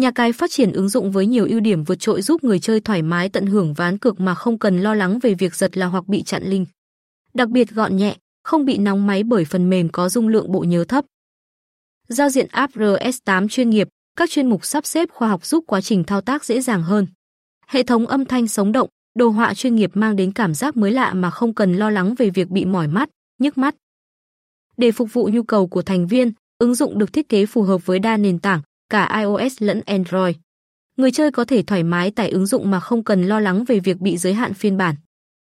Nhà cái phát triển ứng dụng với nhiều ưu điểm vượt trội giúp người chơi thoải mái tận hưởng ván cược mà không cần lo lắng về việc giật là hoặc bị chặn link. Đặc biệt gọn nhẹ, không bị nóng máy bởi phần mềm có dung lượng bộ nhớ thấp. Giao diện app RS8 chuyên nghiệp, các chuyên mục sắp xếp khoa học giúp quá trình thao tác dễ dàng hơn. Hệ thống âm thanh sống động, đồ họa chuyên nghiệp mang đến cảm giác mới lạ mà không cần lo lắng về việc bị mỏi mắt, nhức mắt. Để phục vụ nhu cầu của thành viên, ứng dụng được thiết kế phù hợp với đa nền tảng, cả iOS lẫn Android. Người chơi có thể thoải mái tải ứng dụng mà không cần lo lắng về việc bị giới hạn phiên bản.